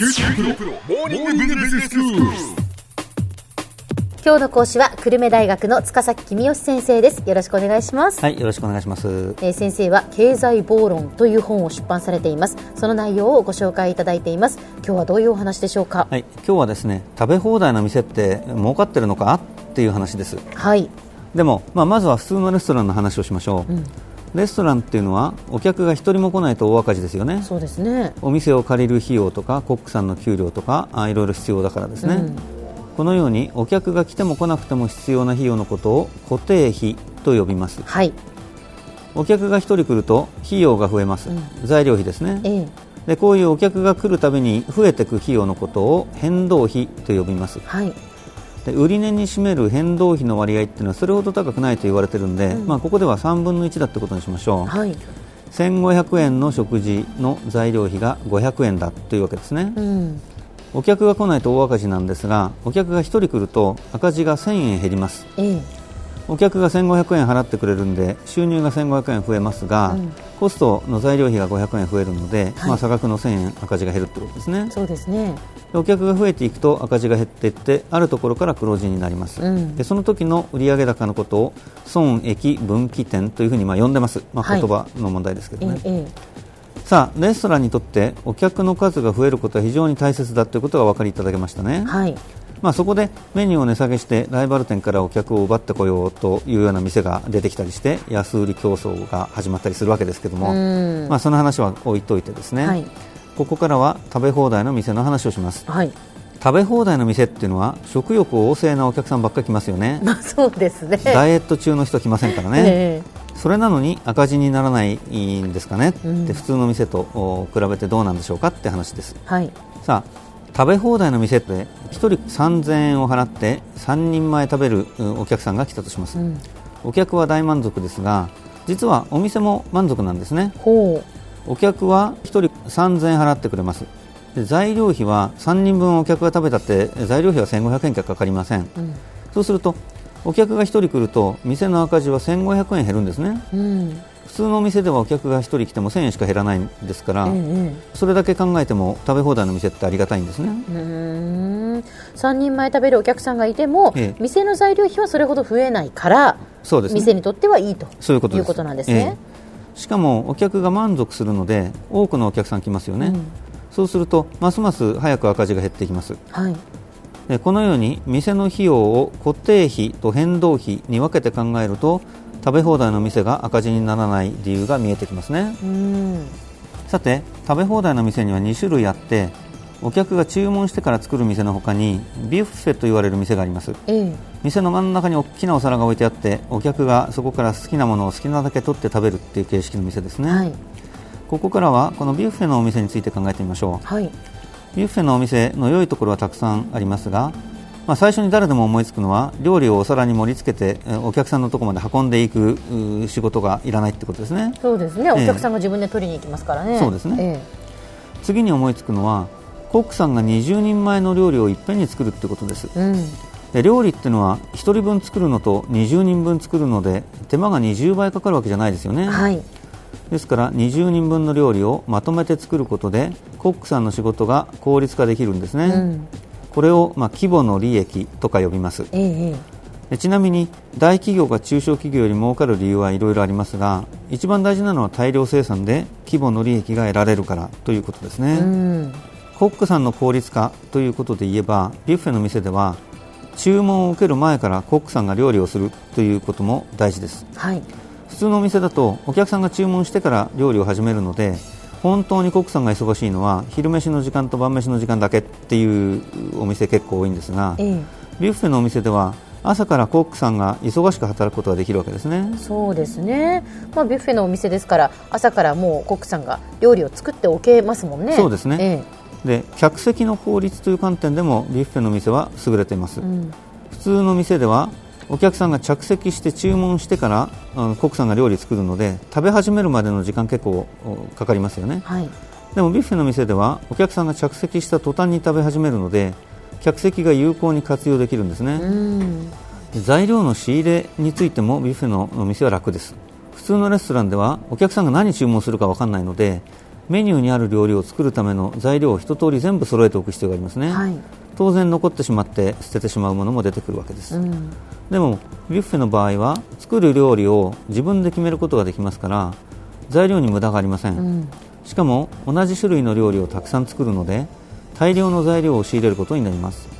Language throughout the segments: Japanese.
今日の講師は久留米大学の塚崎君吉先生です。よろしくお願いします、はい、よろしくお願いします。えー先生は経済暴論という本を出版されています。その内容をご紹介いただいています。今日はどういうお話でしょうか？はい、今日はですね、食べ放題の店って儲かってるのかっていう話です。はい。でも、まあ、まずは普通のレストランの話をしましょう。レストランっていうのはお客が一人も来ないと大赤字ですよね。そうですね。お店を借りる費用とかコックさんの給料とかあいろいろ必要だからですね、うん。このようにお客が来ても来なくても必要な費用のことを固定費と呼びます。はい。お客が1人来ると費用が増えます、材料費ですね。ええ。でこういうお客が来るたびに増えていく費用のことを変動費と呼びます。はいで売値に占める変動費の割合っていうのはそれほど高くないと言われてるんで、まあ、ここでは3分の1だってことにしましょう、はい。1500円の食事の材料費が500円だというわけですね、うん。お客が来ないと大赤字なんですがお客が1人来ると赤字が1000円減ります。ええお客が1500円払ってくれるんで収入が1500円増えますが、うん。コストの材料費が500円増えるので、はい。まあ、差額の1000円赤字が減るってことですね。そうですね。でお客が増えていくと赤字が減っていってあるところから黒字になります、うん。でその時の売上高のことを損益分岐点というふうにまあ呼んでます、まあ、はい。言葉の問題ですけどね、えええさあレストランにとってお客の数が増えることは非常に大切だということがお分かりいただけましたね。え、はいまあ、そこでメニューを値下げしてライバル店からお客を奪ってこようというような店が出てきたりして安売り競争が始まったりするわけですけども、うん。まあ、その話は置いといてですね、はい。ここからは食べ放題の店の話をします。はい。食べ放題の店っていうのは食欲旺盛なお客さんばっかり来ますよね。まあそうですね。ダイエット中の人来ませんからね、えそれなのに赤字にならないんですかね、うん。で普通の店とお比べてどうなんでしょうかって話です。えはい。さあ食べ放題の店って1人3000円を払って3人前食べるうんお客さんが来たとします、うん。お客は大満足ですが実はお店も満足なんですね。ほお客は1人3000円払ってくれます。で材料費は3人分お客が食べたって材料費は1500円しかかかりません、ううん。そうするとお客が1人来ると店の赤字は1500円減るんですね。うん普通のお店ではお客が1人来ても1000円しか減らないんですから、ええそれだけ考えても食べ放題の店ってありがたいんですね。うーん。3人前食べるお客さんがいても、ええ。店の材料費はそれほど増えないから、そうですね。店にとってはいいとそういうことです。なんですね。ええ。しかもお客が満足するので多くのお客さん来ますよね、うん。そうするとますます早く赤字が減っていきます。はい、でこのように店の費用を固定費と変動費に分けて考えると食べ放題の店が赤字にならない理由が見えてきますね。うんさて食べ放題の店には2種類あってお客が注文してから作る店の他にビュッフェと言われる店があります。ええ。店の真ん中に大きなお皿が置いてあってお客がそこから好きなものを好きなだけ取って食べるっていう形式の店ですね、はい。ここからはこのビュッフェのお店について考えてみましょはい、うビュッフェのお店の良いところはたくさんありますが、まあ、最初に誰でも思いつくのは料理をお皿に盛り付けてえお客さんのところまで運んでいくう仕事がいらないってことですね。そうですね、ええ。お客さんが自分で取りに行きますからね。そうですね。え次に思いつくのはコックさんが20人前の料理をいっぺんに作るってことです。えうん、で料理っていうのは1人分作るのと20人分作るので手間が20倍かかるわけじゃないですよね、はい、ですから20人分の料理をまとめて作ることでコックさんの仕事が効率化できるんですね、うん、これを、まあ、規模の利益とか呼びます。えちなみに大企業が中小企業より儲かる理由はいろいろありますが一番大事なのは大量生産で規模の利益が得られるからということですね、えうん、コックさんの効率化ということで言えばビュッフェの店では注文を受ける前からコックさんが料理をするということも大事です。はい、普通のお店だとお客さんが注文してから料理を始めるので本当にコックさんが忙しいのは昼飯の時間と晩飯の時間だけっていうお店結構多いんですがええ。ビュッフェのお店では朝からコックさんが忙しく働くことができるわけですね。そうですね、まあ、ビュッフェのお店ですから朝からもうコックさんが料理を作っておけますもんね。そうですね。えで客席の効率という観点でもビュッフェの店は優れています、えうん、普通の店ではお客さんが着席して注文してから、うんコックさんが料理作るので食べ始めるまでの時間結構おかかりますよね。はい、でもビュッフェの店ではお客さんが着席した途端に食べ始めるので客席が有効に活用できるんですね、うん、材料の仕入れについてもビュッフェのお店は楽です。普通のレストランではお客さんが何注文するか分かんないのでメニューにある料理を作るための材料を一通り全部揃えておく必要がありますね、はい、当然残ってしまって捨ててしまうものも出てくるわけです、うん、でもビュッフェの場合は作る料理を自分で決めることができますから材料に無駄がありません、うん、しかも同じ種類の料理をたくさん作るので大量の材料を仕入れることになります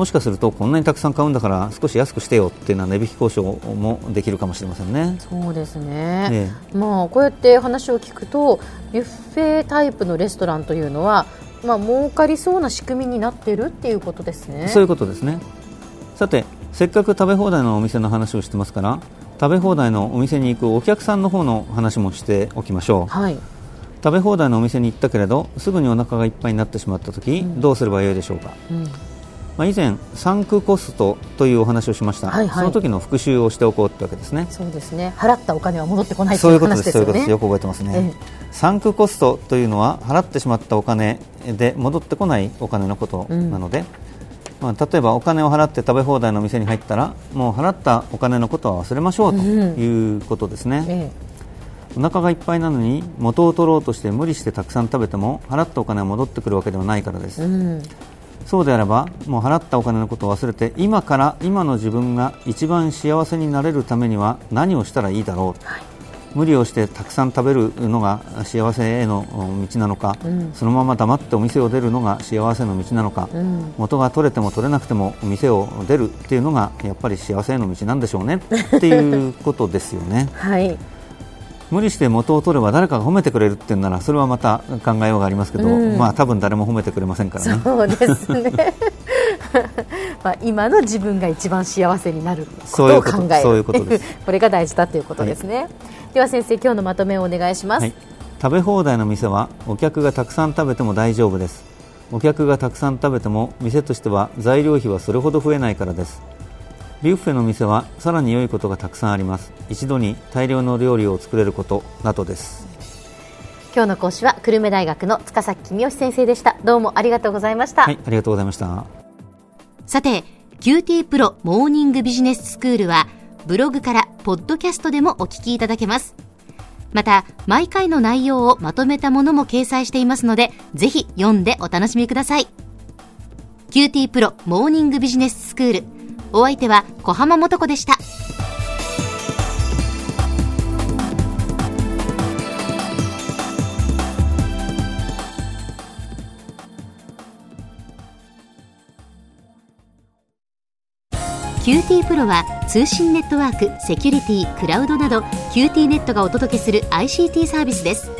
もしかするとこんなにたくさん買うんだから少し安くしてよっていうのは値引き交渉もできるかもしれませんね。そうですね、まあ、こうやって話を聞くとビュッフェタイプのレストランというのは、まあ儲かりそうな仕組みになっているっていうことですね。そういうことですね。さてせっかく食べ放題のお店の話をしてますから食べ放題のお店に行くお客さんの方の話もしておきましょう。はい。食べ放題のお店に行ったけれどすぐにお腹がいっぱいになってしまった時、うん、どうすればよいでしょうか、うんまあ、以前、サンクコストというお話をしました、はいはい、その時の復習をしておこうってわけですね。そうですね。払ったお金は戻ってこないという話ですよね。そういうことです、よく覚えてますね、サンクコストというのは払ってしまったお金で戻ってこないお金のことなので、うん、まあ、例えばお金を払って食べ放題の店に入ったらもう払ったお金のことは忘れましょうということですね。うんええ、お腹がいっぱいなのに元を取ろうとして無理してたくさん食べても払ったお金は戻ってくるわけではないからです。うんそうであればもう払ったお金のことを忘れて今から今の自分が一番幸せになれるためには何をしたらいいだろう、はい、無理をしてたくさん食べるのが幸せへの道なのか、うん、そのまま黙ってお店を出るのが幸せの道なのか、うん、元が取れても取れなくても店を出るっていうのがやっぱり幸せへの道なんでしょうね。っていうことですよね。はい無理して元を取れば誰かが褒めてくれるっていうならそれはまた考えようがありますけど、うん、まあ多分誰も褒めてくれませんからね。そうですね。まあ今の自分が一番幸せになることを考える。これが大事だということですね、はい、では先生今日のまとめをお願いします、はい、食べ放題の店はお客がたくさん食べても大丈夫です。お客がたくさん食べても店としては材料費はそれほど増えないからですビュッフェの店はさらに良いことがたくさんあります。一度に大量の料理を作れることなどです。今日の講師は久留米大学の塚崎君吉先生でした。どうもありがとうございました。はいありがとうございました。さて QT プロモーニングビジネススクールはブログからポッドキャストでもお聞きいただけます。また毎回の内容をまとめたものも掲載していますのでぜひ読んでお楽しみください。QT プロモーニングビジネススクールお相手は小浜もとこでした。QT プロは通信ネットワーク、セキュリティ、クラウドなど QT ネットがお届けする ICT サービスです。